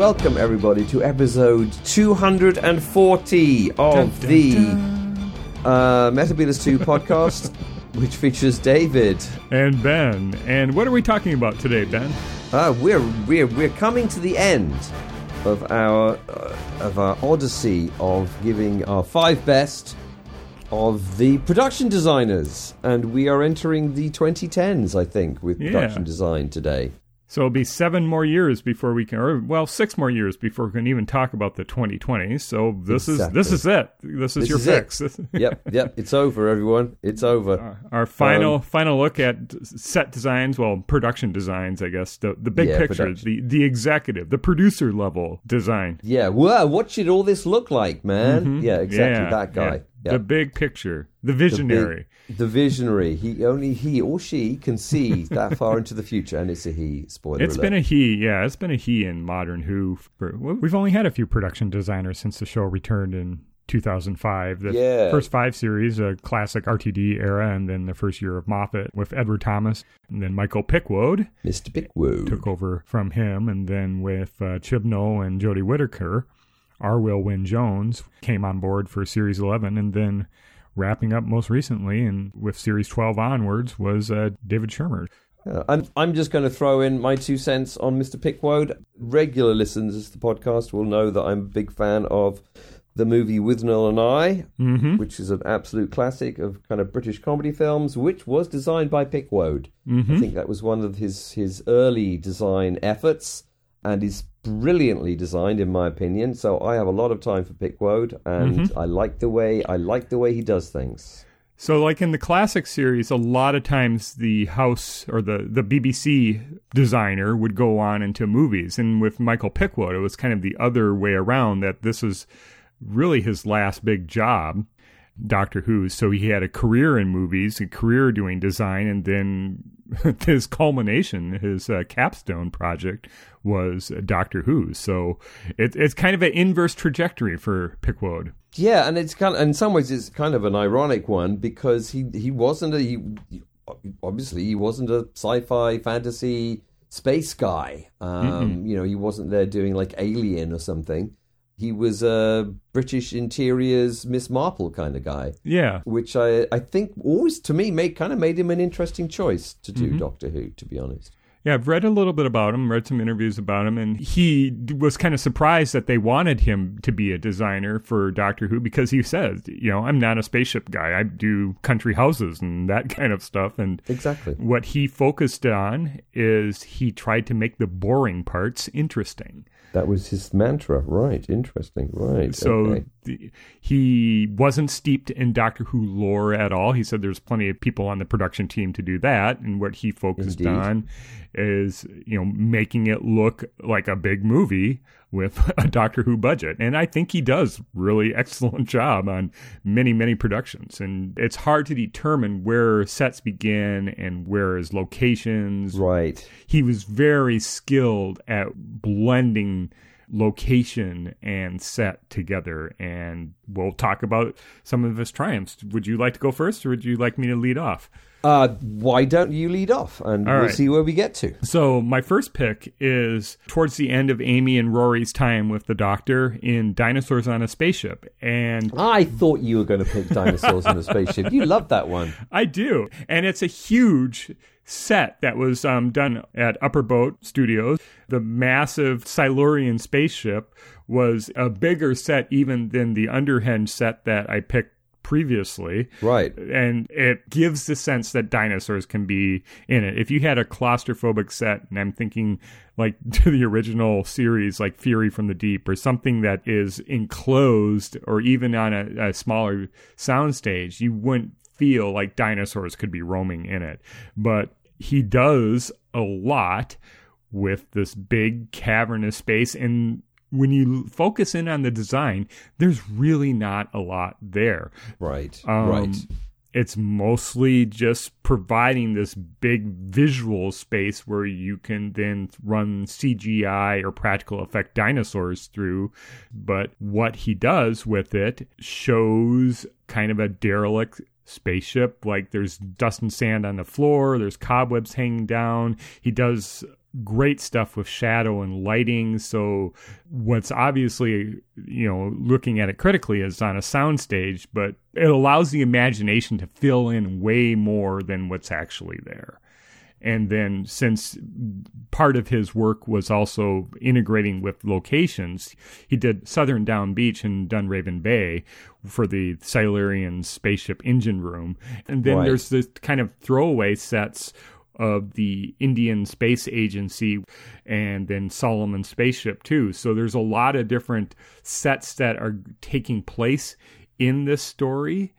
welcome everybody to episode 240 of Dun, dun, the uh, Metabolus 2 podcast, which features David. And Ben. And what are we talking about today, Ben? Uh, we're, we're, we're coming to the end of our, uh, of our odyssey of giving our five best of the production designers. And we are entering the 2010s, I think, with Yeah. production design today. So it'll be seven more years before we can, or well, six more years before we can even talk about the 2020s. So this is this is it. This is This your is it. fix. yep, yep, it's over, everyone. It's over. Our final Um, final look at set designs, well, production designs, I guess. The the big Yeah, picture, production. the the executive, the producer level design. Yeah, wow, what should all this look like, man? Yeah, exactly, Mm-hmm. Yeah, that guy. yeah. Yeah. The big picture, the The visionary. big- the visionary. He only he or she can see that far into the future, and it's a he. Spoiler It's alert. been a he, yeah. It's been a he in modern Who. For, we've only had a few production designers since the show returned in 2005. The Yeah. first five series, a classic RTD era, and then the first year of Moffat with Edward Thomas, and then Michael Pickwoad Mr. Pickwoad. took over from him, and then with uh, Chibnall and Jodie Whittaker, Arwel Wyn Jones came on board for series 11, and then wrapping up most recently, and with series 12 onwards, was uh, David Shurmer. Uh, I'm, I'm just going to throw in my two cents on Mr. Pickwoad. Regular listeners to the podcast will know that I'm a big fan of the movie Withnail and I, Mm-hmm. which is an absolute classic of kind of British comedy films, which was designed by Pickwoad. Mm-hmm. I think that was one of his his early design efforts, and is brilliantly designed in my opinion. So I have a lot of time for Pickwoad, and Mm-hmm. I like the way I like the way he does things. So, like in the classic series, a lot of times the house or the, the BBC designer would go on into movies. And with Michael Pickwoad, it was kind of the other way around that this is really his last big job, Doctor Who. So, he had a career in movies, a career doing design, and then his culmination, his uh, capstone project was Doctor Who. So, it, it's kind of an inverse trajectory for Pickwoad. Yeah, and it's kind of, in some ways, it's kind of an ironic one because he he wasn't a he, obviously he wasn't a sci-fi fantasy space guy. Um, you know, he wasn't there doing like Alien or something. He was a British interiors Miss Marple kind of guy, Yeah. which I I think always to me made kind of made him an interesting choice to do mm-hmm. Doctor Who. To be honest. Yeah, I've read a little bit about him, read some interviews about him, and he was kind of surprised that they wanted him to be a designer for Doctor Who because he says, you know, I'm not a spaceship guy. I do country houses and that kind of stuff. And Exactly. what he focused on is he tried to make the boring parts interesting. That was his mantra. Right. Interesting. Right. So okay. He wasn't steeped in Doctor Who lore at all. He said there's plenty of people on the production team to do that, and what he focused Indeed. on is you know making it look like a big movie with a Doctor Who budget. And I think he does really excellent job on many many productions. And it's hard to determine where sets begin and where his locations Right. he was very skilled at blending location and set together. And we'll talk about some of his triumphs. Would you like to go first or would you like me to lead off Uh, why don't you lead off and All we'll right. see where we get to. so my first pick is towards the end of amy and rory's time with the doctor in dinosaurs on a spaceship and I thought you were going to pick dinosaurs on a spaceship. You love that one. I do. And it's a huge set that was um, done at Upper Boat Studios. The massive Silurian spaceship was a bigger set even than the Underhenge set that I picked previously. Right. And it gives the sense that dinosaurs can be in it. If you had a claustrophobic set, and I'm thinking like to the original series, like Fury from the Deep, or something that is enclosed, or even on a, a smaller soundstage, you wouldn't feel like dinosaurs could be roaming in it. But he does a lot with this big cavernous space and when you focus in on the design there's really not a lot there Right. um, right. It's mostly just providing this big visual space where you can then run CGI or practical effect dinosaurs through. But what he does with it shows kind of a derelict spaceship. Like there's dust and sand on the floor, there's cobwebs hanging down. He does great stuff with shadow and lighting. So what's obviously, you know, looking at it critically is on a soundstage, but it allows the imagination to fill in way more than what's actually there. And then, since part of his work was also integrating with locations, he did Southern Down Beach and Dunraven Bay for the Silurian spaceship engine room. And then Right. there's this kind of throwaway sets of the Indian Space Agency and then Solomon spaceship too. So there's a lot of different sets that are taking place in this story,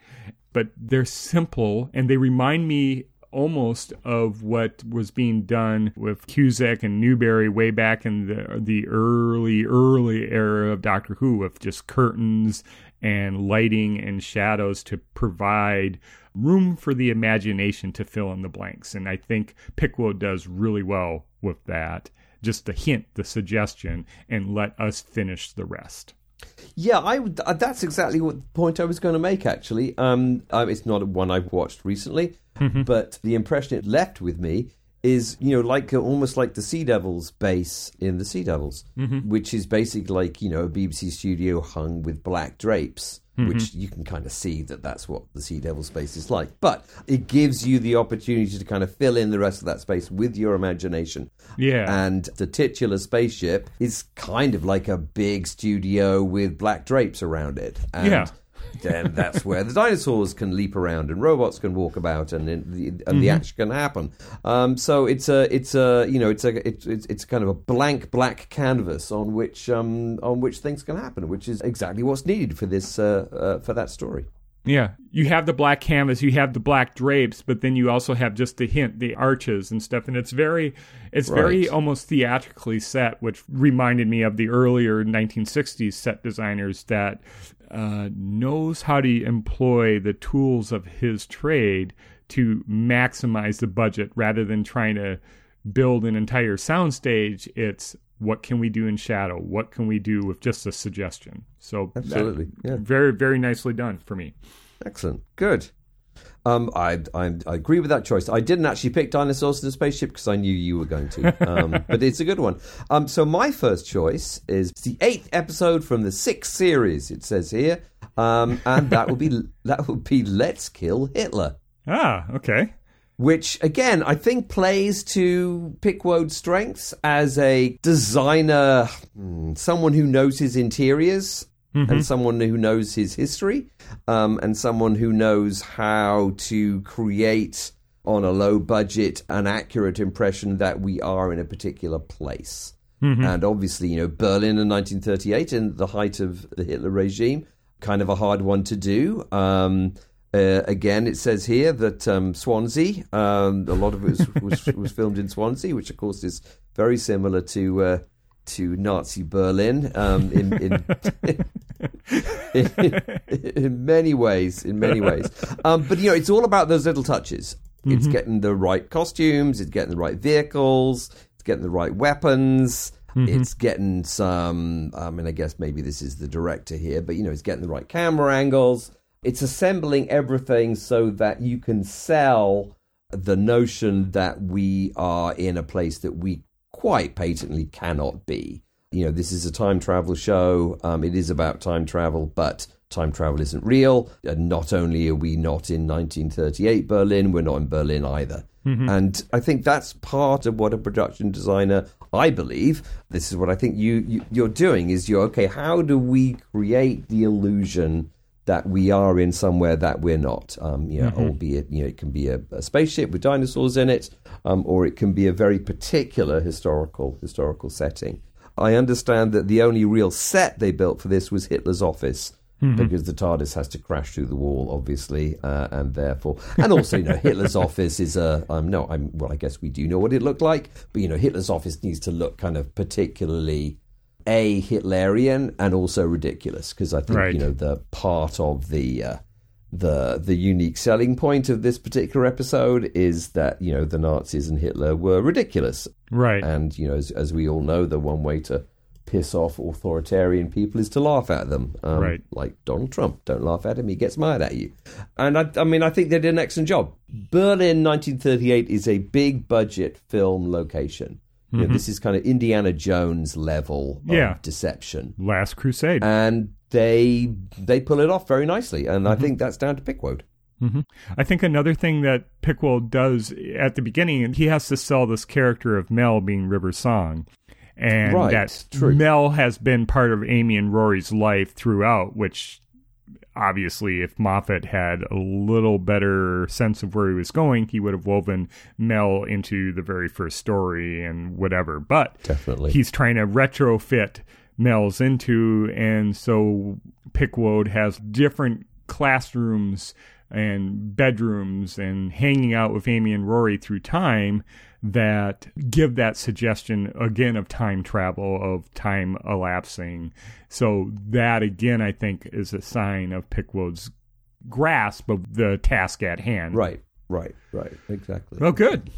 but they're simple and they remind me almost of what was being done with Cusick and Newbery way back in the the early early era of Doctor Who with just curtains and lighting and shadows to provide room for the imagination to fill in the blanks. And I think Pickwoad does really well with that. Just the hint the suggestion and let us finish the rest. Yeah, I would, uh, that's exactly what the point I was going to make. Actually, um, um, it's not one I've watched recently, but the impression it left with me is, you know, like almost like the Sea Devils base in the Sea Devils, mm-hmm. which is basically like you know a BBC studio hung with black drapes. Mm-hmm. Which you can kind of see that that's what the Sea Devil space is like, but it gives you the opportunity to kind of fill in the rest of that space with your imagination. yeah And the titular spaceship is kind of like a big studio with black drapes around it. And Yeah. Then that's where the dinosaurs can leap around and robots can walk about and and the, and Mm-hmm. the action can happen. Um, so it's a it's a you know it's a it's, it's it's kind of a blank black canvas on which um, on which things can happen, which is exactly what's needed for this uh, uh, for that story. Yeah. You have the black canvas, you have the black drapes, but then you also have just the hint, the arches and stuff. And it's very, it's very almost theatrically set, which reminded me of the earlier 1960s set designers that uh, knows how to employ the tools of his trade to maximize the budget rather than trying to build an entire soundstage. It's what can we do in shadow? What can we do with just a suggestion? So that- Absolutely, yeah. very, very nicely done for me. Excellent. Good. Um, I, I I agree with that choice. I didn't actually pick dinosaurs in the spaceship because I knew you were going to, um, but it's a good one. Um, so my first choice is the eighth episode from the sixth series. It says here, um, and that would be that would be Let's Kill Hitler, Ah, okay. which again I think plays to Pickwoad's strengths as a designer, hmm, someone who knows his interiors and someone who knows his history, um, and someone who knows how to create on a low budget an accurate impression that we are in a particular place. And obviously, you know, Berlin in 1938, in the height of the Hitler regime, kind of a hard one to do. Um, uh, again, it says here that um, Swansea, um, a lot of it was, was, was filmed in Swansea, which of course is very similar to uh, to Nazi Berlin um, in, in, in in many ways. In many ways, um, but you know, it's all about those little touches. It's getting the right costumes. It's getting the right vehicles. It's getting the right weapons. It's getting some. I mean, I guess maybe this is the director here, but you know, it's getting the right camera angles. It's assembling everything so that you can sell the notion that we are in a place that we quite patently cannot be. You know, this is a time travel show. Um, it is about time travel, but time travel isn't real. And not only are we not in 1938 Berlin, we're not in Berlin either. And I think that's part of what a production designer, I believe, this is what I think you, you you're doing is you're okay. How do we create the illusion that we are in somewhere that we're not. Um, you know, albeit you know it can be a, a spaceship with dinosaurs in it, um, or it can be a very particular historical historical setting. I understand that the only real set they built for this was Hitler's office. Because the TARDIS has to crash through the wall, obviously, uh, and therefore, and also, you know, Hitler's office is a um, no. I'm well, I guess we do know what it looked like, but you know, Hitler's office needs to look kind of particularly a Hitlerian and also ridiculous because I think Right. you know the part of the uh, the the unique selling point of this particular episode is that you know the Nazis and Hitler were ridiculous, Right. and you know as, as we all know, the one way to piss off authoritarian people is to laugh at them, um, Right. Like Donald Trump, don't laugh at him; he gets mad at you. And I, I mean, I think they did an excellent job. Berlin, 1938, is a big budget film location. You know, this is kind of Indiana Jones level of Yeah. deception, Last Crusade. and they they pull it off very nicely. And Mm-hmm. I think that's down to Pickwoad. I think another thing that Pickwoad does at the beginning, he has to sell this character of Mel being River Song. And Right, that true. Mel has been part of Amy and Rory's life throughout, which obviously, if Moffat had a little better sense of where he was going, he would have woven Mel into the very first story and whatever. But Definitely. he's trying to retrofit Mels into, and so Pickwoad has different classrooms and bedrooms and hanging out with Amy and Rory through time that give that suggestion again of time travel, of time elapsing. So that again, I think, is a sign of Pickwoad's grasp of the task at hand. Right, right, right. Exactly. Well, good.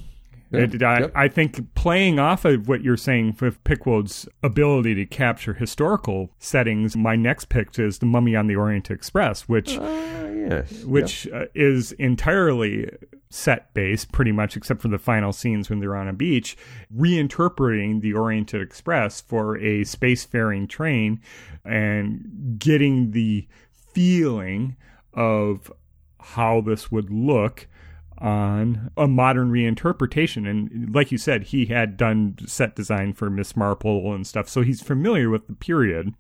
It- I, Yep. I think playing off of what you're saying with Pickwoad's ability to capture historical settings, my next pick is The Mummy on the Orient Express, which Ah, yes. which uh, is entirely set based, pretty much, except for the final scenes when they're on a beach, reinterpreting the Orient Express for a spacefaring train and getting the feeling of how this would look on a modern reinterpretation. And like you said, he had done set design for Miss Marple and stuff, so he's familiar with the period.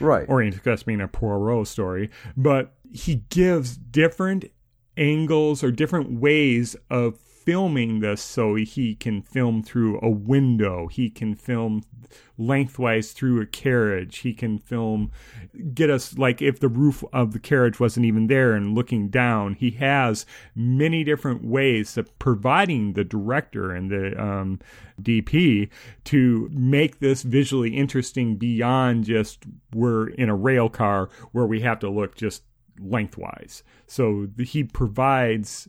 Right. Orient Express being a Poirot story, but he gives different angles or different ways of filming this so he can film through a window. He can film lengthwise through a carriage. He can film get us like if the roof of the carriage wasn't even there and looking down he has many different ways of providing the director and the um, dp to make this visually interesting beyond just we're in a rail car where we have to look just lengthwise. So he provides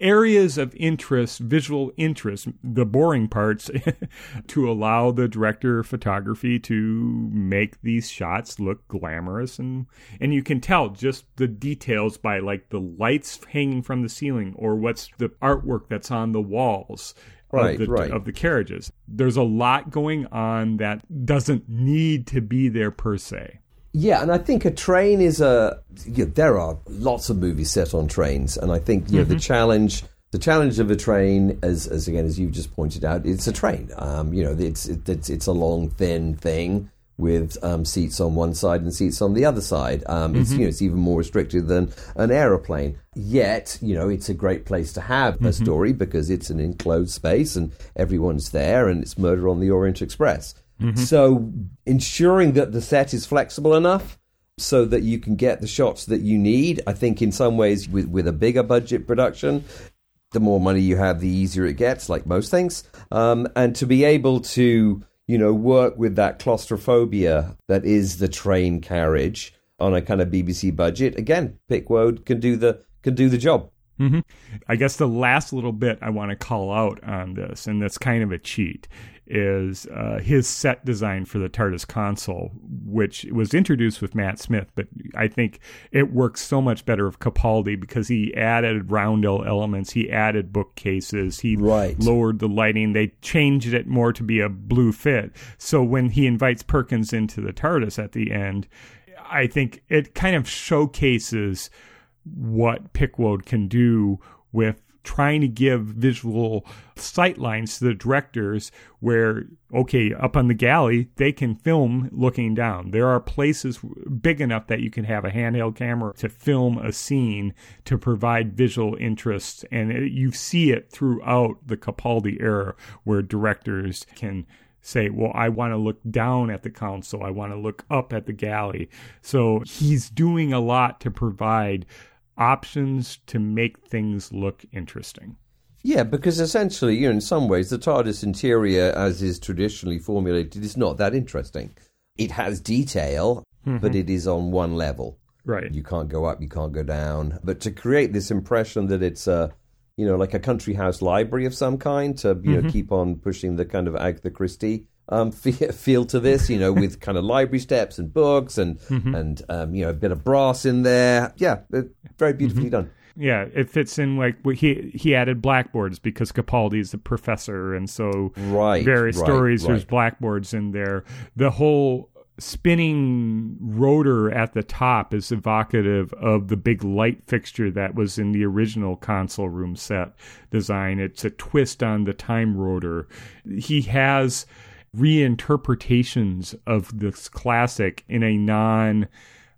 areas of interest, visual interest, the boring parts, to allow the director of photography to make these shots look glamorous and and you can tell just the details by like the lights hanging from the ceiling or what's the artwork that's on the walls. Right, of the, right. of the carriages. There's a lot going on that doesn't need to be there per se. Yeah, and I think a train is a. Yeah, there are lots of movies set on trains, and I think you know the challenge. The challenge of a train, as as again as you've just pointed out, it's a train. Um, you know, it's it, it's it's a long, thin thing with um, seats on one side and seats on the other side. Um, It's you know it's even more restricted than an aeroplane. Yet you know it's a great place to have a story because it's an enclosed space and everyone's there, and it's Murder on the Orient Express. So ensuring that the set is flexible enough so that you can get the shots that you need. I think in some ways with, with a bigger budget production, the more money you have, the easier it gets, like most things. Um, and to be able to, you know, work with that claustrophobia that is the train carriage on a kind of BBC budget, again, Pickwoad can do the can do the job. hmm I guess the last little bit I want to call out on this, and that's kind of a cheat, is uh, his set design for the TARDIS console, which was introduced with Matt Smith, but I think it works so much better with Capaldi because he added roundel elements, he added bookcases, he Right. lowered the lighting, they changed it more to be a blue fit. So when he invites Perkins into the TARDIS at the end, I think it kind of showcases what Pickwoad can do with trying to give visual sightlines to the directors where okay up on the galley they can film looking down there are places big enough that you can have a handheld camera to film a scene to provide visual interest and it, you see it throughout the capaldi era where directors can say, well, I want to look down at the console. I want to look up at the galley. So he's doing a lot to provide options to make things look interesting. Yeah, because essentially, you know, in some ways, the TARDIS interior, as is traditionally formulated, is not that interesting. It has detail, mm-hmm. but it is on one level. Right. You can't go up, you can't go down. But to create this impression that it's a, you know, like a country house library of some kind, to you know mm-hmm. keep on pushing the kind of Agatha Christie um, feel to this, you know, with kind of library steps and books and and um, you know a bit of brass in there. Yeah, uh, very beautifully done. Yeah, it fits in like he he added blackboards because Capaldi is the professor, and so Right, various right, stories there's blackboards in there. The whole spinning rotor at the top is evocative of the big light fixture that was in the original console room set design. It's a twist on the time rotor. He has reinterpretations of this classic in a non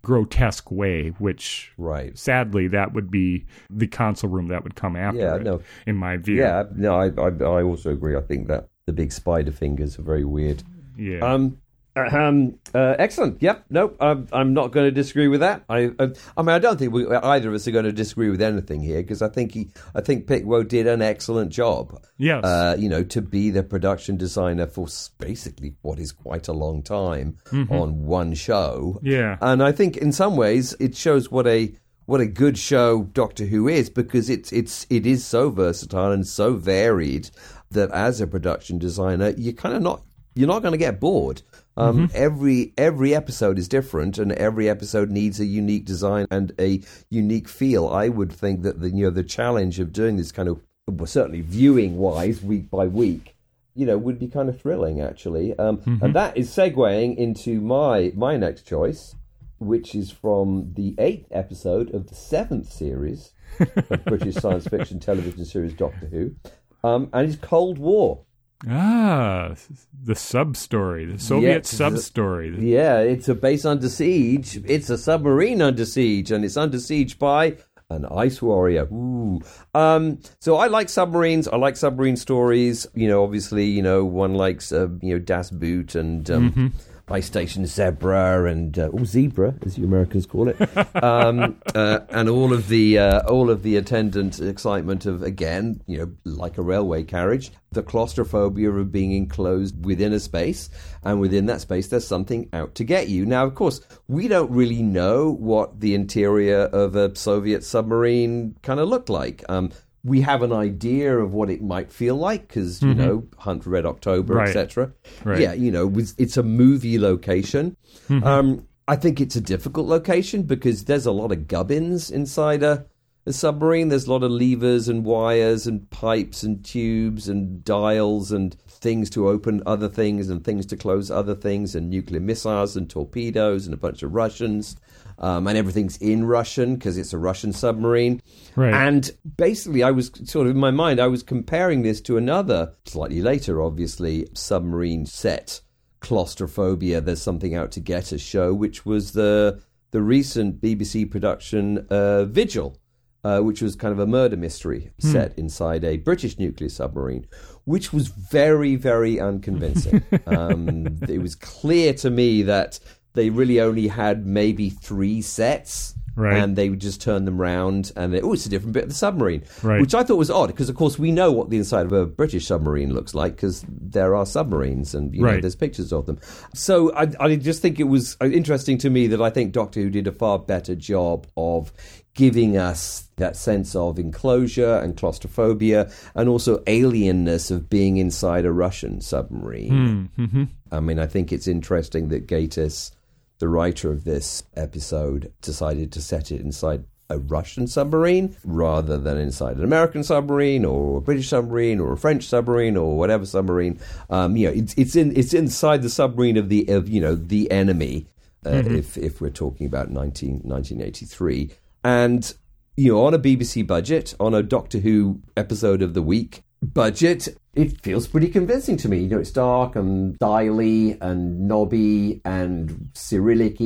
grotesque way, which Right. sadly that would be the console room that would come after Yeah, it, no. in my view. Yeah, no, I, I I also agree. I think that the big spider fingers are very weird. Yeah. Um, um, uh, excellent. Yep. Nope. I'm, I'm not going to disagree with that. I, I, I mean, I don't think we, either of us are going to disagree with anything here because I think he, I think Pickwoad did an excellent job. Yes. Uh, you know, to be the production designer for basically what is quite a long time on one show. Yeah. And I think in some ways it shows what a what a good show Doctor Who is because it's it's it is so versatile and so varied that as a production designer you're kind of not you're not going to get bored. Um, Every every episode is different, and every episode needs a unique design and a unique feel. I would think that the you know the challenge of doing this kind of well, certainly viewing wise week by week you know, would be kind of thrilling actually. Um, And that is segueing into my my next choice, which is from the eighth episode of the seventh series of British science fiction television series Doctor Who, um, and it's Cold War. Ah, the sub story, the Soviet Yes, sub story. Yeah, it's a base under siege. It's a submarine under siege, and it's under siege by an ice warrior. Ooh. Um, so I like submarines. I like submarine stories. You know, obviously, you know, one likes uh, you know Das Boot and um, Ice By station Zebra and uh, oh, Zebra, as you Americans call it, um, uh, and all of the uh, all of the attendant excitement of again, you know, like a railway carriage, the claustrophobia of being enclosed within a space, and within that space, there's something out to get you. Now, of course, we don't really know what the interior of a Soviet submarine kind of looked like. Um, we have an idea of what it might feel like because you know Hunt for Red October, Right. etc. Right. Yeah, you know, it's a movie location. Um, I think it's a difficult location because there's a lot of gubbins inside a, a submarine. There's a lot of levers and wires and pipes and tubes and dials and things to open other things and things to close other things and nuclear missiles and torpedoes and a bunch of Russians. Um, and everything's in Russian because it's a Russian submarine. Right. And basically, I was sort of in my mind, I was comparing this to another, slightly later, obviously, submarine set, Claustrophobia, There's Something Out to Get Us show, which was the, the recent BBC production uh, Vigil, uh, which was kind of a murder mystery set inside a British nuclear submarine, which was very, very unconvincing. um, it was clear to me that they really only had maybe three sets Right. and they would just turn them round and they, oh, it's a different bit of the submarine, Right. which I thought was odd because, of course, we know what the inside of a British submarine looks like because there are submarines and you know, there's pictures of them. So I, I just think it was uh, interesting to me that I think Doctor Who did a far better job of giving us that sense of enclosure and claustrophobia and also alienness of being inside a Russian submarine. Mm-hmm. I mean, I think it's interesting that Gatiss, the writer of this episode, decided to set it inside a Russian submarine rather than inside an American submarine or a British submarine or a French submarine or whatever submarine. Um, you know, it's it's in it's inside the submarine of the of you know the enemy. Uh, If if we're talking about 19, 1983, and you know, on a BBC budget, on a Doctor Who episode of the week budget, it feels pretty convincing to me. You know, it's dark and dially and knobby and Cyrillic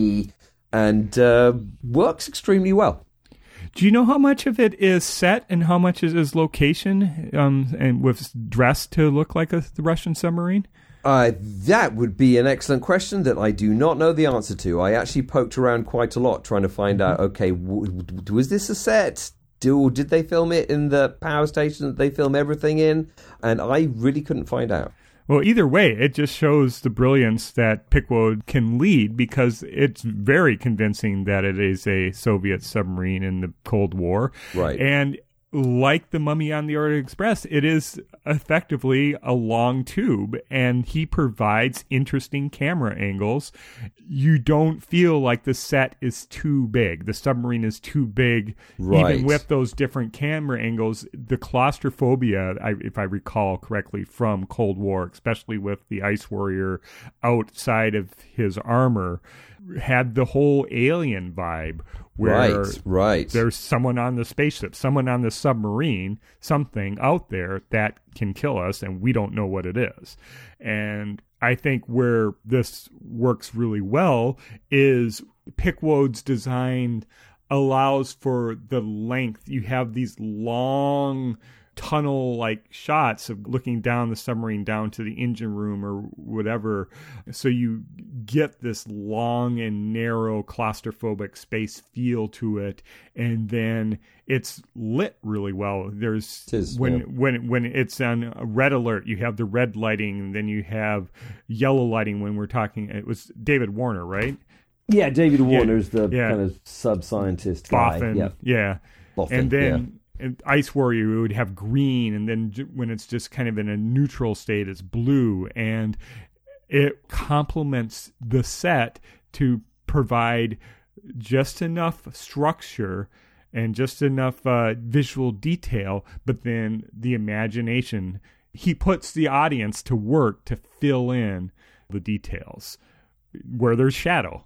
and uh, works extremely well. Do you know how much of it is set and how much is, is location um, and was dressed to look like a Russian submarine? Uh, that would be an excellent question that I do not know the answer to. I actually poked around quite a lot trying to find out. Okay, w- w- was this a set? Do did they film it in the power station that they film everything in? And I really couldn't find out. Well, either way, it just shows the brilliance that Pickwoad can lead because it's very convincing that it is a Soviet submarine in the Cold War. Right. And like the Mummy on the Orient Express, it is effectively a long tube, and he provides interesting camera angles. You don't feel like the set is too big, the submarine is too big, Right. even with those different camera angles. The claustrophobia, I, if I recall correctly, from Cold War, especially with the Ice Warrior outside of his armor, had the whole alien vibe. Where Right, right. there's someone on the spaceship, someone on the submarine, something out there that can kill us, and we don't know what it is. And I think where this works really well is Pickwoad's design allows for the length. You have these long tunnel like shots of looking down the submarine down to the engine room or whatever. So you get this long and narrow claustrophobic space feel to it and then it's lit really well. There's It is, when yeah. when when it's on red alert you have the red lighting and then you have yellow lighting when we're talking. It was David Warner right? Yeah, David Warner Warner's the yeah. kind of sub scientist guy. Boffin Yeah, yeah. Boffin, and then Ice Warrior would have green, and then when it's just kind of in a neutral state, it's blue, and it complements the set to provide just enough structure and just enough uh, visual detail, but then the imagination. He puts the audience to work to fill in the details where there's shadow.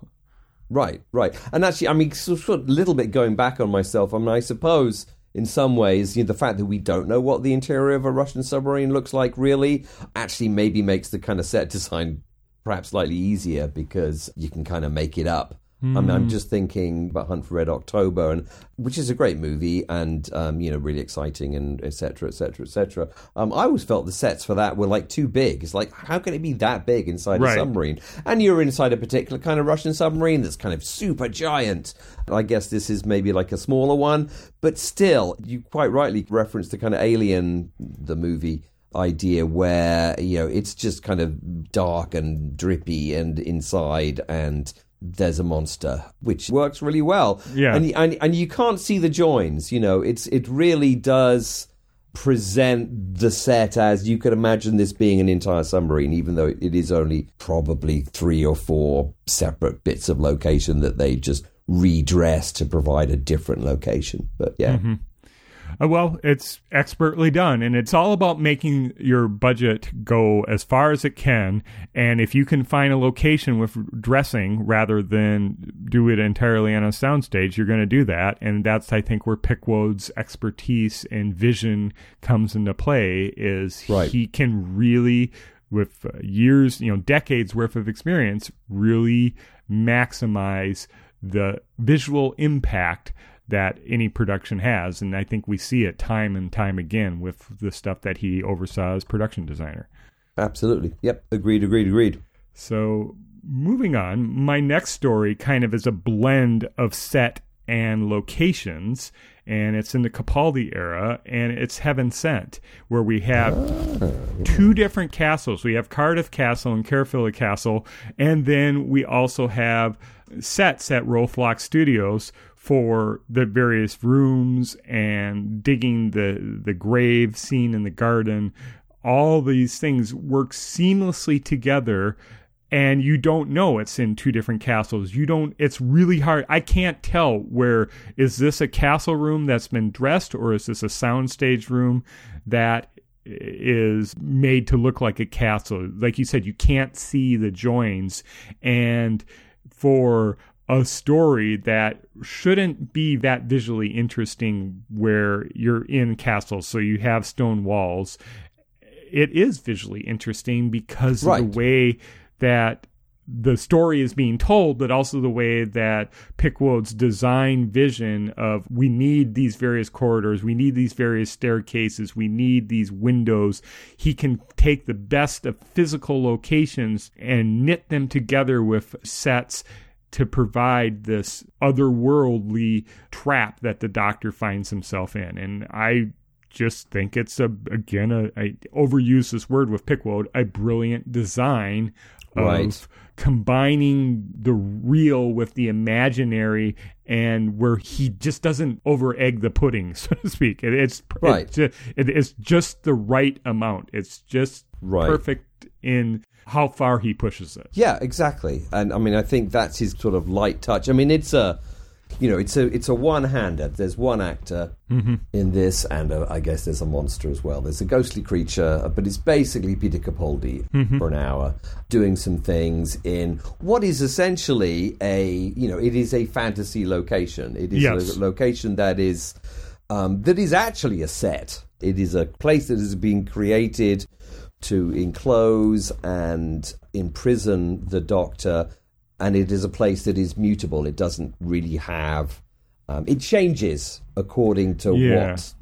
Right, right. And actually, I mean, sort of a little bit going back on myself, I mean, I suppose in some ways, you know, the fact that we don't know what the interior of a Russian submarine looks like really actually maybe makes the kind of set design perhaps slightly easier because you can kind of make it up. I mean, I'm just thinking about Hunt for Red October, and which is a great movie and um, you know really exciting and etc. etc. etc. Um, I always felt the sets for that were like too big. It's like how can it be that big inside Right. a submarine? And you're inside a particular kind of Russian submarine that's kind of super giant. I guess this is maybe like a smaller one, but still, you quite rightly referenced the kind of Alien, the movie idea where you know it's just kind of dark and drippy and inside and there's a monster which works really well. Yeah. and, and and you can't see the joins you know. It's it really does present the set as you could imagine this being an entire submarine even though it is only probably three or four separate bits of location that they just redress to provide a different location. But yeah. Uh, well, it's expertly done, and it's all about making your budget go as far as it can. And if you can find a location with dressing rather than do it entirely on a soundstage, you're going to do that. And that's, I think, where Pickwoad's expertise and vision comes into play. Is Right. he can really, with uh, years, you know, decades worth of experience, really maximize the visual impact that any production has. And I think we see it time and time again with the stuff that he oversaw as production designer. absolutely yep agreed agreed agreed So, moving on, my next story kind of is a blend of set and locations, and it's in the Capaldi era, and it's Heaven Sent, where we have ah. two different castles. We have Cardiff Castle and Caerphilly Castle, and then we also have sets at Roath Lock Studios for the various rooms and digging the the grave scene in the garden. All these things work seamlessly together and you don't know it's in two different castles. You don't it's really hard. I can't tell where is this a castle room that's been dressed or is this a soundstage room that is made to look like a castle. Like you said, you can't see the joins and for a story that shouldn't be that visually interesting where you're in castles so you have stone walls it is visually interesting because of the way that the story is being told, but also the way that Pickwoad's design vision of we need these various corridors, we need these various staircases, we need these windows. He can take the best of physical locations and knit them together with sets to provide this otherworldly trap that the doctor finds himself in. And I just think it's a again a, I overuse this word with Pickwoad a brilliant design of combining the real with the imaginary and where he just doesn't over egg the pudding, so to speak. It, it's right. It, it, it's just the right amount. It's just right. perfect in how far he pushes it. Yeah, exactly. And I mean, I think that's his sort of light touch. I mean, it's a you know, it's a it's a one hander. There's one actor mm-hmm. in this, and uh, I guess there's a monster as well. There's a ghostly creature, uh, but it's basically Peter Capaldi mm-hmm. for an hour doing some things in what is essentially a you know it is a fantasy location. It is yes. a location that is um, that is actually a set. It is a place that is being created to enclose and imprison the Doctor and it is a place that is mutable. It doesn't really have. Um, it changes according to yeah. what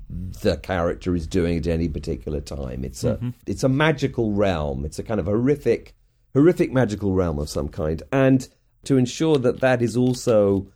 the character is doing at any particular time. It's a mm-hmm. it's a magical realm. It's a kind of horrific horrific magical realm of some kind. And to ensure that that is also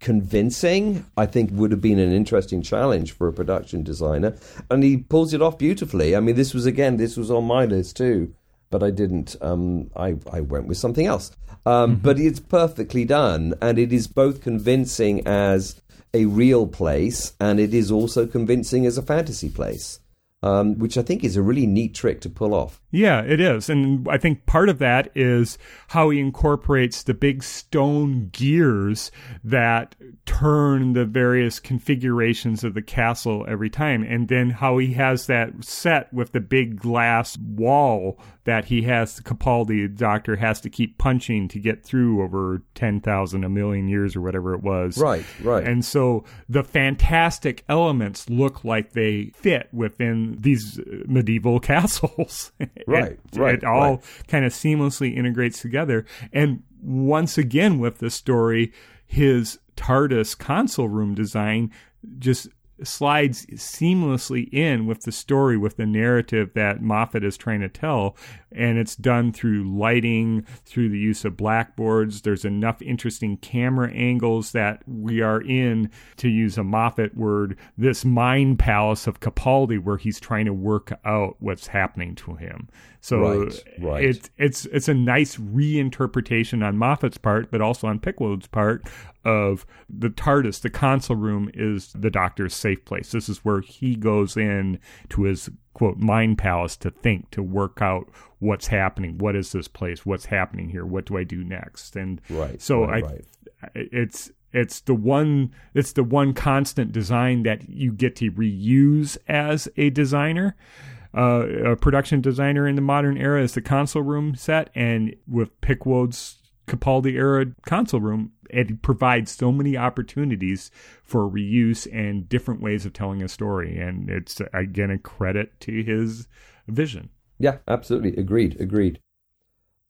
convincing, I think would have been an interesting challenge for a production designer. And he pulls it off beautifully. I mean, this was again, this was on my list too but I didn't. Um, I I went with something else. Um, Mm-hmm. But it's perfectly done, and it is both convincing as a real place, and it is also convincing as a fantasy place. Um, which I think is a really neat trick to pull off. Yeah, it is. And I think part of that is how he incorporates the big stone gears that turn the various configurations of the castle every time. And then how he has that set with the big glass wall that he has, Capaldi, the doctor, has to keep punching to get through over 10,000, a million years or whatever it was. Right, right. And so the fantastic elements look like they fit within these uh, medieval castles. Right, it, right. It all right. kind of seamlessly integrates together. And once again, with the story, his TARDIS console room design just slides seamlessly in with the story, with the narrative that Moffat is trying to tell. And it's done through lighting, through the use of blackboards. There's enough interesting camera angles that we are in, to use a Moffat word, this mind palace of Capaldi where he's trying to work out what's happening to him. So right, right. it's it's it's a nice reinterpretation on Moffat's part, but also on Pickwoad's part of the TARDIS. The console room is the Doctor's safe place. This is where he goes in to his quote mind palace to think, to work out what's happening. What is this place? What's happening here? What do I do next? And right, so right, I, right. it's it's the one it's the one constant design that you get to reuse as a designer uh, a production designer in the modern era is the console room set, and with Pickwoad's Capaldi era console room, it provides so many opportunities for reuse and different ways of telling a story, and it's again a credit to his vision. Yeah, absolutely. Agreed. Agreed.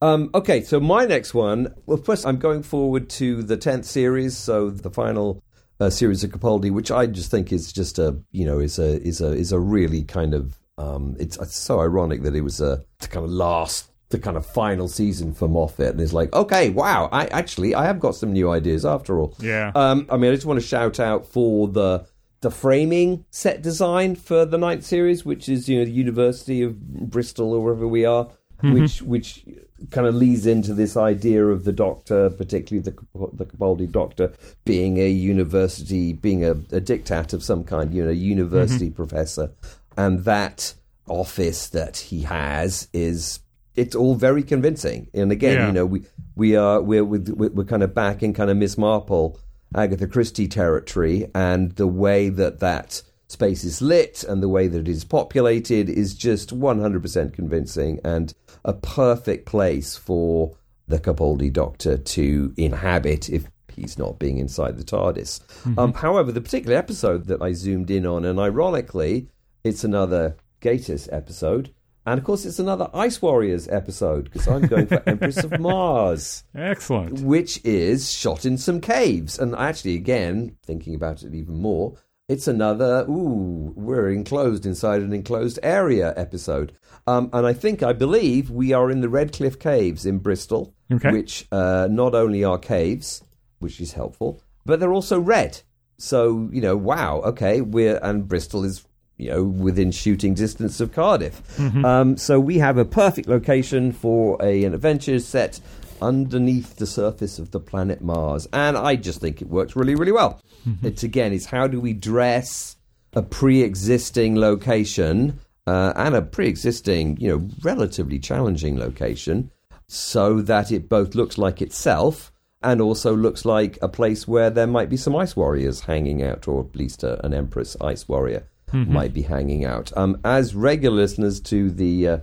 Um, okay, so my next one. Well, first, I'm going forward to the tenth series, so the final uh, series of Capaldi, which I just think is just a you know is a is a is a really kind of um, it's, it's so ironic that it was a kind of last the kind of final season for Moffat, and it's like, okay, wow, I actually I have got some new ideas after all. Yeah. Um, I mean, I just want to shout out for the the framing set design for the ninth series, which is you know the University of Bristol or wherever we are, Mm-hmm. which which kind of leads into this idea of the Doctor, particularly the the Capaldi Doctor, being a university, being a, a dictat of some kind, you know, university Mm-hmm. professor, and that office that he has is it's all very convincing. And again, Yeah. you know, we we are we're we're, we're kind of back in kind of Miss Marple, Agatha Christie territory, and the way that that space is lit and the way that it is populated is just 100% convincing and a perfect place for the Capaldi Doctor to inhabit if he's not being inside the TARDIS. Um, however, the particular episode that I zoomed in on, and ironically, it's another Gatiss episode. And of course, it's another Ice Warriors episode because I'm going for Empress of Mars, Excellent. which is shot in some caves. And actually, again, thinking about it even more, it's another, ooh, we're enclosed inside an enclosed area episode. Um, and I think, I believe, we are in the Redcliffe Caves in Bristol, Okay. which uh, not only are caves, which is helpful, but they're also red. So, you know, wow, okay, we're, and Bristol is you know, within shooting distance of Cardiff. Um, so we have a perfect location for a, an adventure set underneath the surface of the planet Mars. And I just think it works really, really well. Mm-hmm. It's again, it's how do we dress a pre existing location uh, and a pre existing, you know, relatively challenging location so that it both looks like itself and also looks like a place where there might be some ice warriors hanging out, or at least a, an Empress ice warrior might be hanging out. Um, as regular listeners to the uh,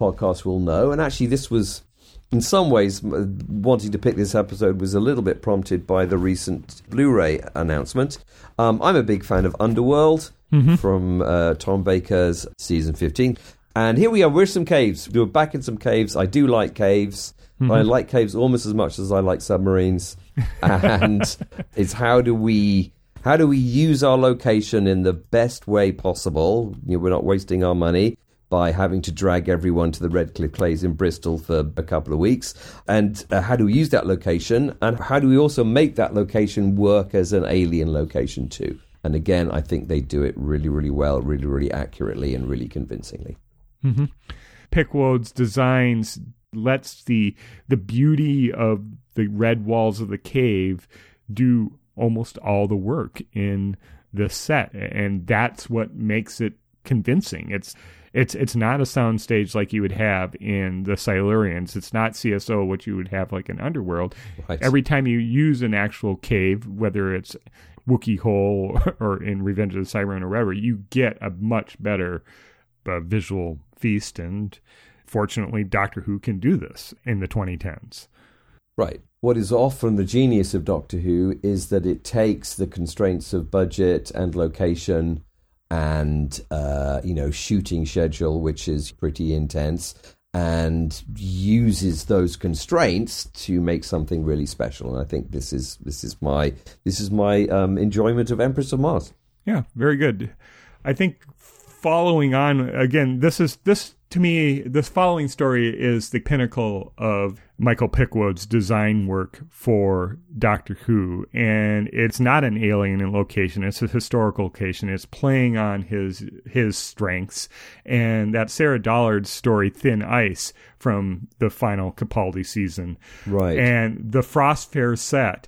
podcast will know, and actually, this was in some ways wanting to pick this episode was a little bit prompted by the recent Blu-ray announcement. Um, I'm a big fan of Underworld from uh, Tom Baker's season 15. And here we are. We're some caves. We're back in some caves. I do like caves. I like caves almost as much as I like submarines. and it's how do we how do we use our location in the best way possible? You know, we're not wasting our money by having to drag everyone to the Redcliffe Caves in Bristol for a couple of weeks. And uh, how do we use that location? And how do we also make that location work as an alien location too? And again, I think they do it really, really well, really, really accurately, and really convincingly. Pickwoad's designs lets the the beauty of the red walls of the cave do almost all the work in the set and that's what makes it convincing it's it's it's not a soundstage like you would have in the Silurians. It's not CSO what you would have like in Underworld. Right. Every time you use an actual cave, whether it's Wookey Hole or in Revenge of the Cybermen or whatever, you get a much better uh, visual feast. And fortunately, Doctor Who can do this in the 2010s. Right. What is often the genius of Doctor Who is that it takes the constraints of budget and location and uh, you know shooting schedule, which is pretty intense, and uses those constraints to make something really special. And I think this is this is my this is my um, enjoyment of Empress of Mars. Yeah, very good. I think following on again, this is this to me, this following story is the pinnacle of Michael Pickwoad's design work for Doctor Who, and it's not an alien in location; it's a historical location. It's playing on his his strengths, and that Sarah Dollard's story, Thin Ice, from the final Capaldi season, Right. and the Frost Fair set,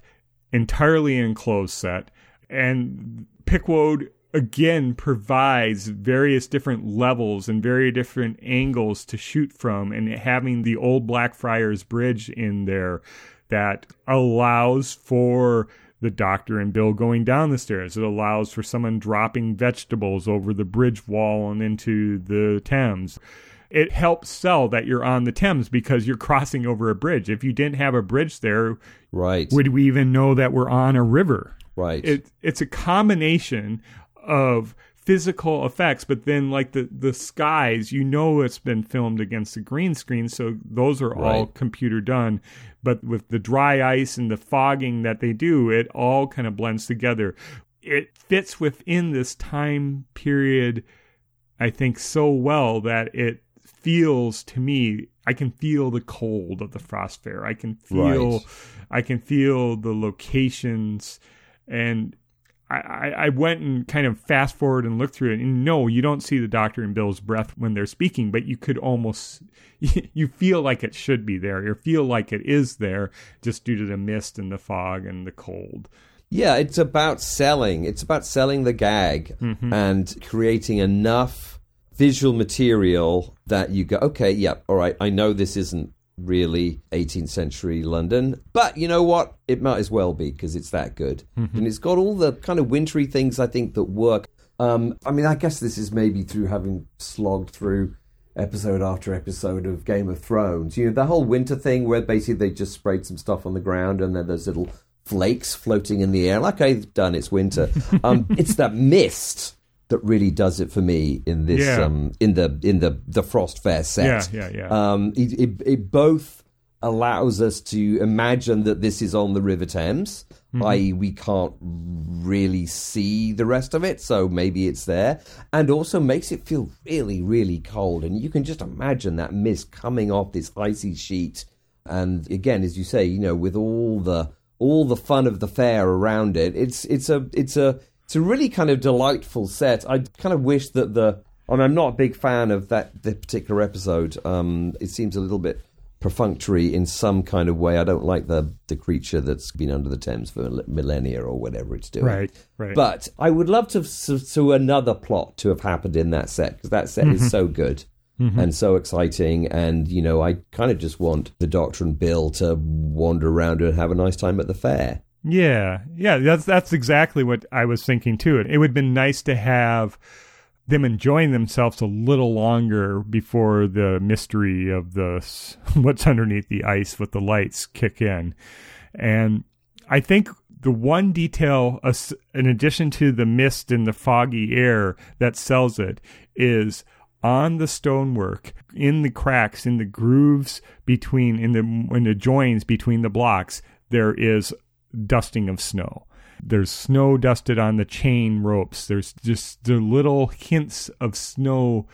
entirely enclosed set, and Pickwoad again provides various different levels and very different angles to shoot from and having the old blackfriars bridge in there that allows for the doctor and bill going down the stairs it allows for someone dropping vegetables over the bridge wall and into the thames it helps sell that you're on the Thames because you're crossing over a bridge. If you didn't have a bridge there, right. would we even know that we're on a river? right. It it's a combination of physical effects, but then like the the skies, you know it's been filmed against the green screen, so those are all computer done. But with the dry ice and the fogging that they do, it all kind of blends together. It fits within this time period, I think, so well that it feels to me I can feel the cold of the frost fair. I can feel Right. I can feel the locations and I, I went and kind of fast forward and looked through it and no, you don't see the doctor and Bill's breath when they're speaking, but you could almost you feel like it should be there. You feel like it is there just due to the mist and the fog and the cold. Yeah, it's about selling. It's about selling the gag mm-hmm. and creating enough visual material that you go, okay, yeah, all right, I know this isn't really 18th century London, but you know what? It might as well be because it's that good. And it's got all the kind of wintry things I think that work. Um, I mean, I guess this is maybe through having slogged through episode after episode of Game of Thrones. You know, the whole winter thing where basically they just sprayed some stuff on the ground and then there's little flakes floating in the air. Like I've done, it's winter. Um, it's that mist that really does it for me in this Yeah. um, in the in the the Frost Fair set. Yeah, yeah, yeah. Um, it, it, it both allows us to imagine that this is on the River Thames, i.e., we can't really see the rest of it, so maybe it's there, and also makes it feel really, really cold. And you can just imagine that mist coming off this icy sheet. And again, as you say, you know, with all the all the fun of the fair around it, it's it's a it's a it's a really kind of delightful set. I kind of wish that the and I'm not a big fan of that the particular episode. Um, it seems a little bit perfunctory in some kind of way. I don't like the the creature that's been under the Thames for millennia or whatever it's doing. Right, right. But I would love to to another plot to have happened in that set because that set mm-hmm. is so good. Mm-hmm. And so exciting, and you know, I kind of just want the Doctor and Bill to wander around and have a nice time at the fair. Yeah, yeah, that's that's exactly what I was thinking too. It, it would have been nice to have them enjoying themselves a little longer before the mystery of the what's underneath the ice with the lights kick in. And I think the one detail, in addition to the mist and the foggy air that sells it, is on the stonework, in the cracks, in the grooves between, in the in the joins between the blocks, there is dusting of snow. There's snow dusted on the chain ropes. There's just the little hints of snow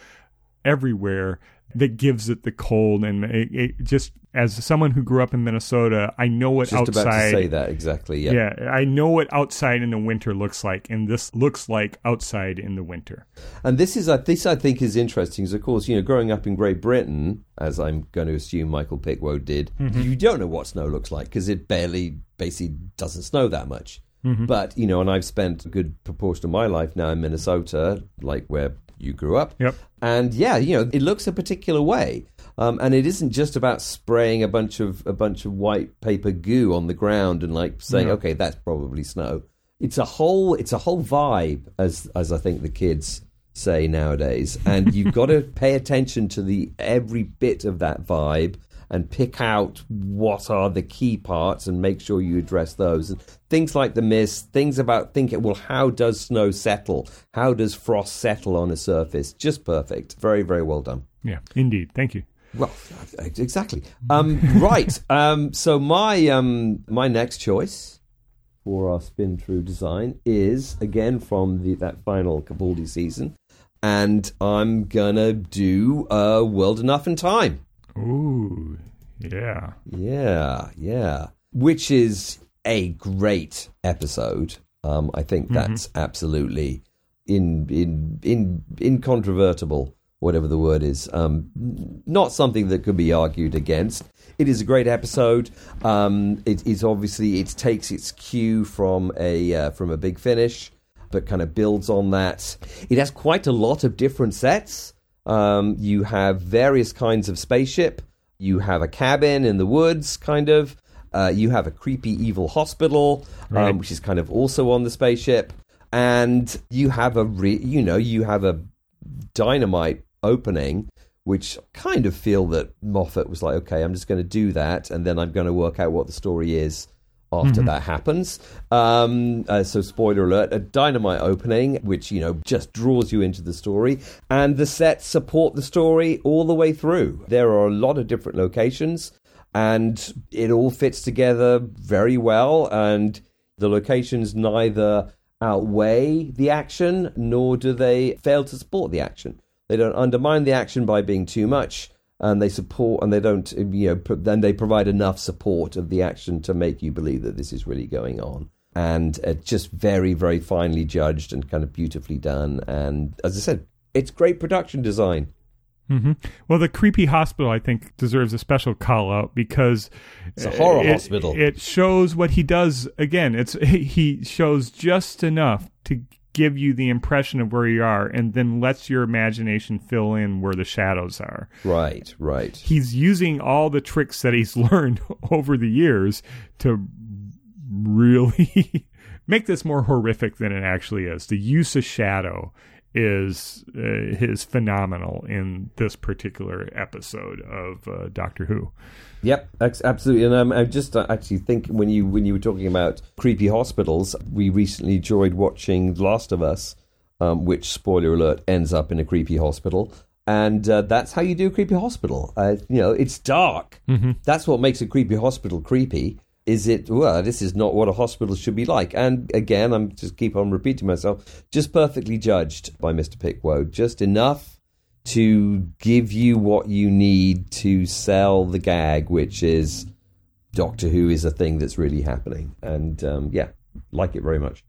everywhere that gives it the cold and it, it, just as someone who grew up in Minnesota, I know what just outside. About to say that exactly. Yeah. Yeah, I know what outside in the winter looks like, and this looks like outside in the winter. And this is this I think is interesting. Because of course, you know, growing up in Great Britain, as I'm going to assume Michael Pickwoad did, mm-hmm. you don't know what snow looks like because it barely basically doesn't snow that much. Mm-hmm. But, you know, and I've spent a good proportion of my life now in Minnesota, like where you grew up. Yep. And yeah, you know, it looks a particular way. Um, and it isn't just about spraying a bunch of a bunch of white paper goo on the ground and like saying, no. okay, that's probably snow. It's a whole it's a whole vibe, as as I think the kids say nowadays. And you've got to pay attention to the every bit of that vibe and pick out what are the key parts and make sure you address those. And things like the mist, things about thinking, well, how does snow settle? How does frost settle on a surface? Just perfect. Very, very well done. Yeah, indeed. Thank you. Well, exactly. Um, right. Um, so my um, my next choice for our spin through design is again from the, that final Capaldi season, and I'm gonna do uh, World Enough and Time. Ooh, yeah. Yeah, yeah. Which is a great episode. Um, I think mm-hmm. that's absolutely in in in incontrovertible, whatever the word is. Um, not something that could be argued against. It is a great episode. Um, it is obviously it takes its cue from a uh, from a big finish, but kind of builds on that. It has quite a lot of different sets. Um, you have various kinds of spaceship. You have a cabin in the woods, kind of. Uh, you have a creepy evil hospital, um, right. um, which is kind of also on the spaceship, and you have a re- you know you have a dynamite opening, which kind of feel that Moffat was like, okay, I'm just going to do that, and then I'm going to work out what the story is after mm-hmm. that happens. Um, uh, so, spoiler alert: a dynamite opening, which you know just draws you into the story, and the sets support the story all the way through. There are a lot of different locations, and it all fits together very well. And the locations neither outweigh the action nor do they fail to support the action. They don't undermine the action by being too much and they support and they don't you know then they provide enough support of the action to make you believe that this is really going on and uh, just very very finely judged and kind of beautifully done and as i said it's great production design mm-hmm. Well, the creepy hospital, I think, deserves a special call out because it's a horror it, hospital. It shows what he does. Again, it's he shows just enough to give you the impression of where you are and then lets your imagination fill in where the shadows are. Right, right. He's using all the tricks that he's learned over the years to really make this more horrific than it actually is. The use of shadow is uh, is phenomenal in this particular episode of uh, Doctor Who. Yep, absolutely. And um, I just uh, actually think when you when you were talking about creepy hospitals, we recently enjoyed watching Last of Us, um, which spoiler alert ends up in a creepy hospital. And uh, that's how you do a creepy hospital. Uh, you know, it's dark. Mm-hmm. That's what makes a creepy hospital creepy is it well this is not what a hospital should be like. And again i'm just keep on repeating myself just perfectly judged by mr pickwoad just enough to give you what you need to sell the gag which is doctor who is a thing that's really happening. And um, yeah like it very much.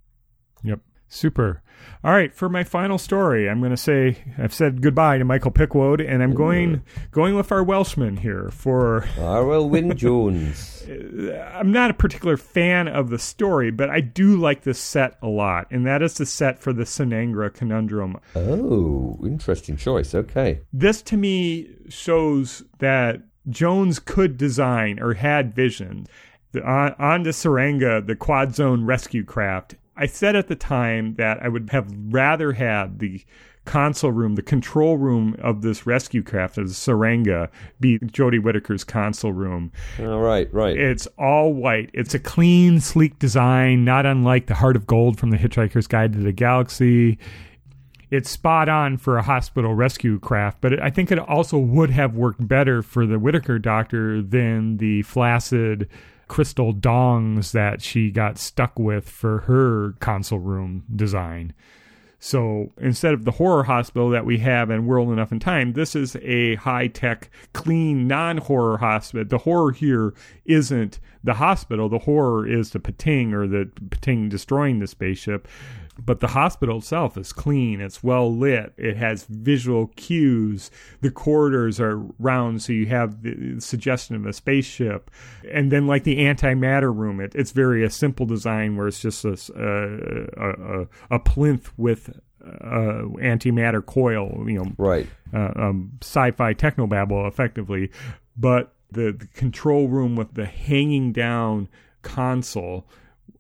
Yep Super. All right, for my final story, I'm going to say I've said goodbye to Michael Pickwoad, and I'm going going with our Welshman here for. Arwel Wyn Jones. Uh, I'm not a particular fan of the story, but I do like this set a lot, and that is the set for the Tsuranga conundrum. Oh, interesting choice. Okay. This to me shows that Jones could design or had vision. The, on, on the Tsuranga, the quad zone rescue craft, I said at the time that I would have rather had the console room, the control room of this rescue craft, of the Tsuranga, be Jodie Whittaker's console room. All right, right. It's all white. It's a clean, sleek design, not unlike the Heart of Gold from the Hitchhiker's Guide to the Galaxy. It's spot on for a hospital rescue craft, but I think it also would have worked better for the Whittaker doctor than the flaccid crystal dongs that she got stuck with for her console room design. So instead of the horror hospital that we have in World Enough and Time, this is a high tech, clean, non horror hospital. The horror here isn't the hospital. The horror is the Pting or the Pting destroying the spaceship. But the hospital itself is clean. It's well lit. It has visual cues. The corridors are round, so you have the suggestion of a spaceship. And then, like the antimatter room, it, it's very a simple design where it's just a, a, a, a plinth with uh, antimatter coil, you know, right, uh, um, sci-fi technobabble, effectively. But the, the control room with the hanging down console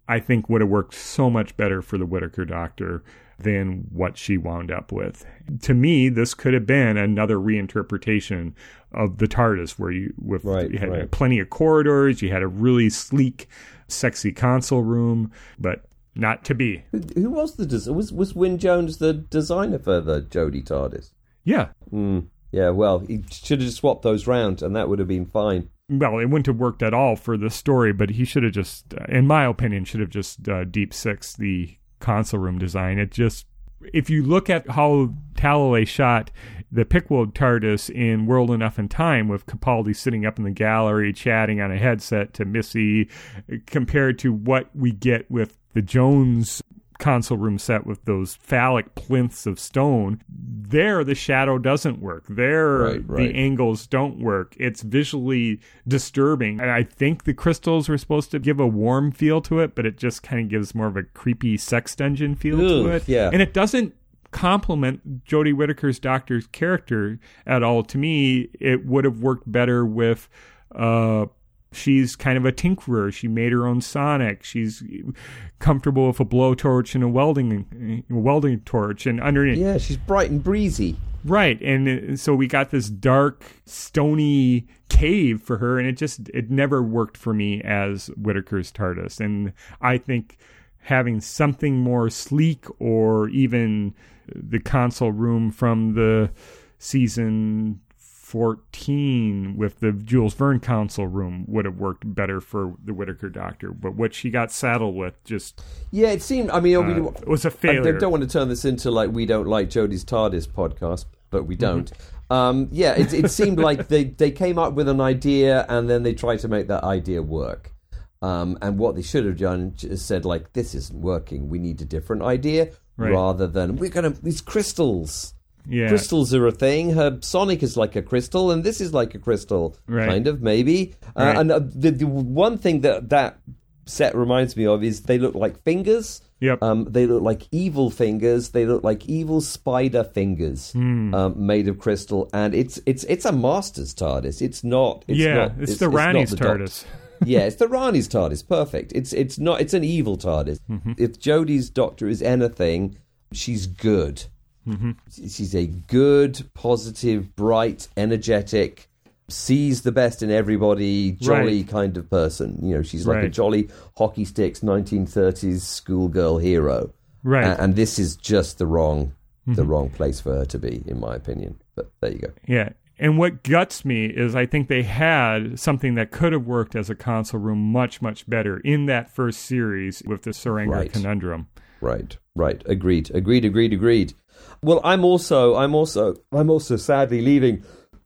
I think would have worked so much better for the Whittaker doctor than what she wound up with. To me, this could have been another reinterpretation of the TARDIS, where you, with, right, you had right. plenty of corridors, you had a really sleek, sexy console room, but not to be. Who, who was the des- was was Wyn Jones the designer for the Jodie TARDIS? Yeah. Mm, yeah. Well, he should have swapped those round, and that would have been fine well, it wouldn't have worked at all for the story, but he should have just, in my opinion, should have just uh, deep six the console room design. It just, if you look at how Talalay shot the Pickwoad TARDIS in World Enough and Time, with Capaldi sitting up in the gallery chatting on a headset to Missy, compared to what we get with the Jones console room set with those phallic plinths of stone there the shadow doesn't work. There right, right. the angles don't work. It's visually disturbing. And i think the crystals were supposed to give a warm feel to it but it just kind of gives more of a creepy sex dungeon feel Ugh, to it. yeah. And it doesn't complement Jodie Whittaker's doctor's character at all. To me, it would have worked better with uh, she's kind of a tinkerer. She made her own Sonic. She's comfortable with a blowtorch and a welding a welding torch, and underneath. Yeah, she's bright and breezy. Right, and so we got this dark, stony cave for her, and it just it never worked for me as Whittaker's TARDIS, and I think having something more sleek or even the console room from the season 14 with the Jules Verne console room would have worked better for the Whittaker Doctor. But what she got saddled with just. Yeah, it seemed. I mean, uh, it was a failure. I don't want to turn this into like we don't like Jodie's TARDIS podcast, but we don't. Mm-hmm. Um, yeah, it, it seemed like they, they came up with an idea and then they tried to make that idea work. Um, and what they should have done is said, like, this isn't working. We need a different idea right. rather than we're going to, these crystals. Yeah. Crystals are a thing. Her Sonic is like a crystal, and this is like a crystal, right. kind of maybe. Right. Uh, and uh, the, the one thing that that set reminds me of is they look like fingers. Yep. Um, they look like evil fingers. They look like evil spider fingers mm. um, made of crystal, and it's it's it's a master's TARDIS. It's not. It's yeah, not, it's, it's the it's Rani's the TARDIS. yeah, it's the Rani's TARDIS. Perfect. It's it's not. It's an evil TARDIS. Mm-hmm. If Jodie's Doctor is anything, she's good. Mm-hmm. She's a good, positive, bright, energetic, sees the best in everybody, jolly Right. kind of person. You know, she's like a jolly hockey sticks 1930s schoolgirl hero. Right. Mm-hmm. A- and this is just the wrong the wrong place for her to be, in my opinion. But there you go. Yeah. And what guts me is I think they had something that could have worked as a console room much, much better in that first series with the Tsuranga Right. conundrum. Right, right. Agreed, agreed, agreed, agreed. Well, I'm also, I'm also, I'm also sadly leaving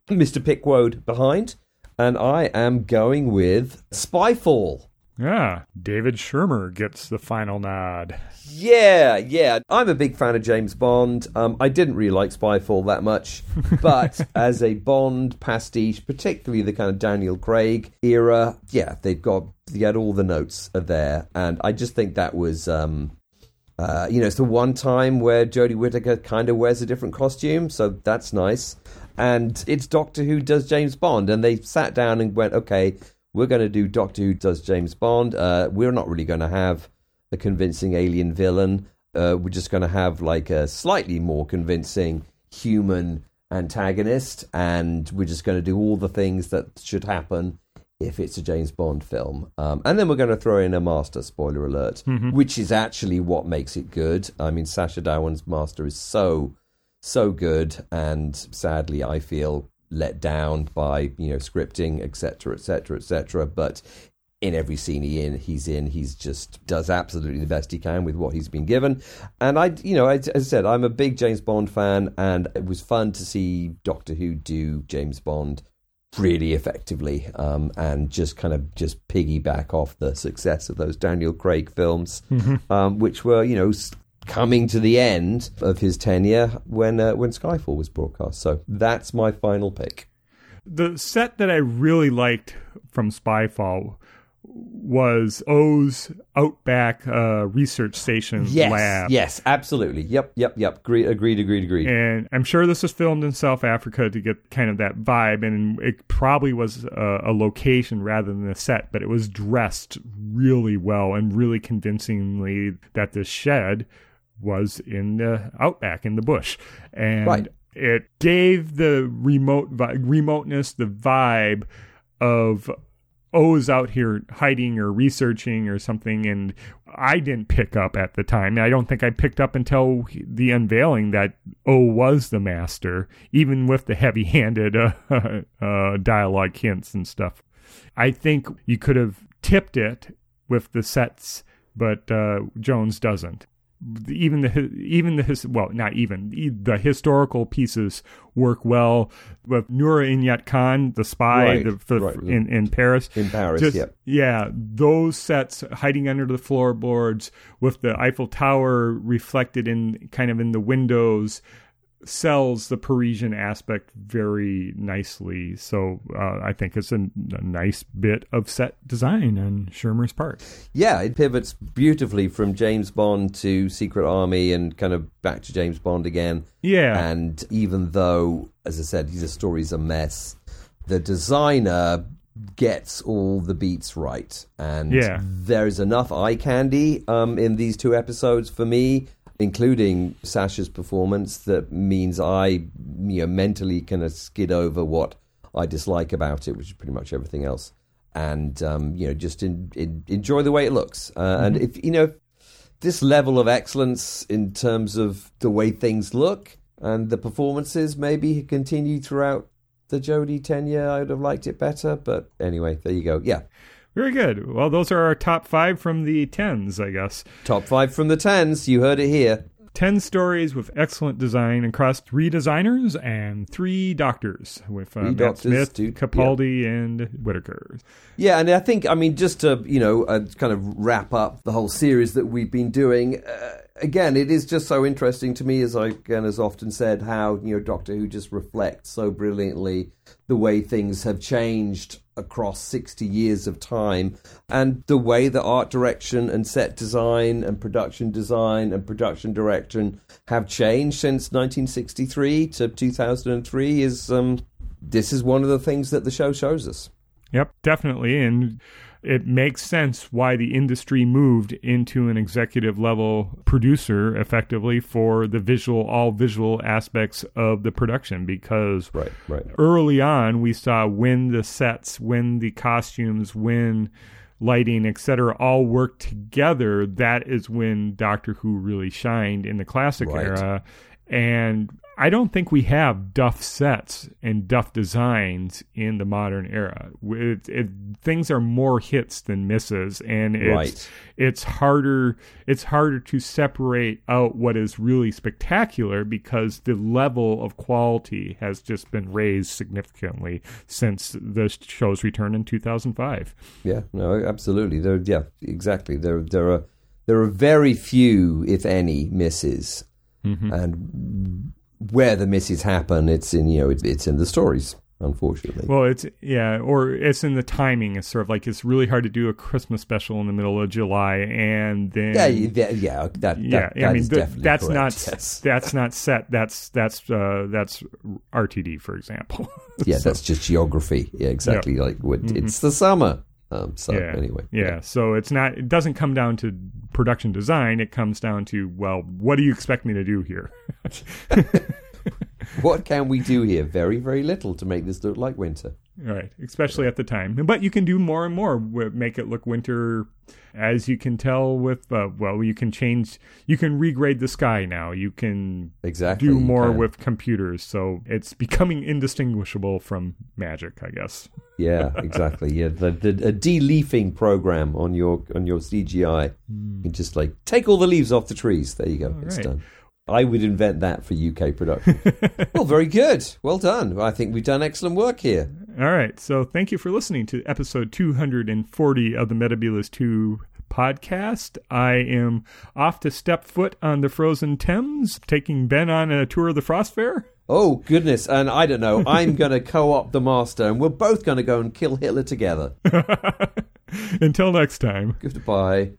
Mr. Pickwoad behind, and I am going with Spyfall. Yeah, Dafydd Shurmer gets the final nod. Yeah, yeah. I'm a big fan of James Bond. Um, I didn't really like Spyfall that much, but as a Bond pastiche, particularly the kind of Daniel Craig era, yeah, they've got they had all the notes are there, and I just think that was. Um, uh, you know, it's the one time where Jodie Whittaker kind of wears a different costume, so that's nice. And it's Doctor Who does James Bond, and they sat down and went, okay, we're going to do Doctor Who does James Bond. Uh, we're not really going to have a convincing alien villain. Uh, we're just going to have like a slightly more convincing human antagonist, and we're just going to do all the things that should happen if it's a James Bond film. Um, and then we're going to throw in a master, spoiler alert, mm-hmm. which is actually what makes it good. I mean, Sacha Dhawan's master is so, so good, and sadly, I feel let down by you know scripting, etc., etc., etc. But in every scene he in he's in he's just does absolutely the best he can with what he's been given and i you know as i said i'm a big james bond fan and it was fun to see doctor who do james bond really effectively um, and just kind of just piggyback off the success of those daniel craig films mm-hmm. um, which were you know coming to the end of his tenure when uh, when Skyfall was broadcast. So that's my final pick. The set that I really liked from Spyfall was O's Outback uh, Research Station yes, lab. Yes, absolutely. Yep, yep, yep. Agreed, agreed, agreed, agreed. And I'm sure this was filmed in South Africa to get kind of that vibe, and it probably was a, a location rather than a set, but it was dressed really well and really convincingly that the shed was in the outback in the bush, and right. it gave the remote remoteness, the vibe of O's out here hiding or researching or something, and I didn't pick up at the time. I don't think I picked up until the unveiling that O was the master, even with the heavy-handed uh, uh, dialogue hints and stuff. I think you could have tipped it with the sets, but uh, Jones doesn't even the even the his well not even the historical pieces work well with Noor Inayat Khan the spy right, the, the, right. in in Paris in Paris Just, yep. yeah those sets hiding under the floorboards with the Eiffel Tower reflected in kind of in the windows sells the Parisian aspect very nicely. So uh, I think it's a, a, nice bit of set design on Shurmer's part. Yeah, it pivots beautifully from James Bond to Secret Army and kind of back to James Bond again. Yeah. And even though, as I said, the story's a mess, the designer gets all the beats right. And yeah. there's enough eye candy um, in these two episodes for me including Sacha's performance, that means I you know, mentally kind of skid over what I dislike about it, which is pretty much everything else, and um, you know just in, in, enjoy the way it looks. Uh, mm-hmm. And if you know this level of excellence in terms of the way things look and the performances maybe continue throughout the Jodie tenure, I would have liked it better. But anyway, there you go. Yeah. Very good. Well, those are our top five from the tens, I guess. Top five from the tens. You heard it here. 10 stories with excellent design across three designers and three doctors with uh, Matt doctors, Smith, dude, Capaldi, yeah. and Whittaker. Yeah, and I think, I mean, just to, you know, uh, kind of wrap up the whole series that we've been doing, uh, again, it is just so interesting to me, as I again has often said, how, you know, Doctor Who just reflects so brilliantly the way things have changed across 60 years of time and the way that art direction and set design and production design and production direction have changed since 1963 to 2003 is um, this is one of the things that the show shows us. Yep definitely and it makes sense why the industry moved into an executive level producer effectively for the visual all visual aspects of the production because right, right. early on we saw when the sets when the costumes when lighting etc all work together that is when doctor who really shined in the classic right. era And I don't think we have Duff sets and Duff designs in the modern era. It, it, things are more hits than misses, and it's Right. it's harder it's harder to separate out what is really spectacular because the level of quality has just been raised significantly since the show's return in 2005. Yeah, no, absolutely. There, yeah, exactly. There, there are there are very few, if any, misses, Mm-hmm. and where the misses happen, it's in you know it's, it's in the stories. Unfortunately, Well, it's yeah, or it's in the timing. It's sort of like it's really hard to do a Christmas special in the middle of July, and then yeah, yeah, yeah, that, yeah, that, I mean is th- definitely that's correct, not yes. that's not set. That's that's uh, that's RTD, for example. yeah, that's just geography. Yeah, exactly. Like what, it's the summer. Um, so yeah. anyway, yeah. So it's not. It doesn't come down to production design. It comes down to well, what do you expect me to do here? what can we do here? Very, very little to make this look like winter. Right, especially at the time. But you can do more and more. Make it look winter, as you can tell with. Uh, well, you can change. You can regrade the sky now. You can Exactly. do more with computers. So it's becoming indistinguishable from magic, I guess. Yeah, exactly. Yeah, the, the a de-leafing program on your on your CGI. You can just like take all the leaves off the trees. There you go. it's right. done. I would invent that for UK production. well, very good. Well done. I think we've done excellent work here. All right. So thank you for listening to episode 240 of the Metabolus 2 podcast. I am off to step foot on the frozen Thames, taking Ben on a tour of the Frost Fair. Oh goodness! And I don't know. I'm going to co-opt the master, and we're both going to go and kill Hitler together. Until next time. Goodbye.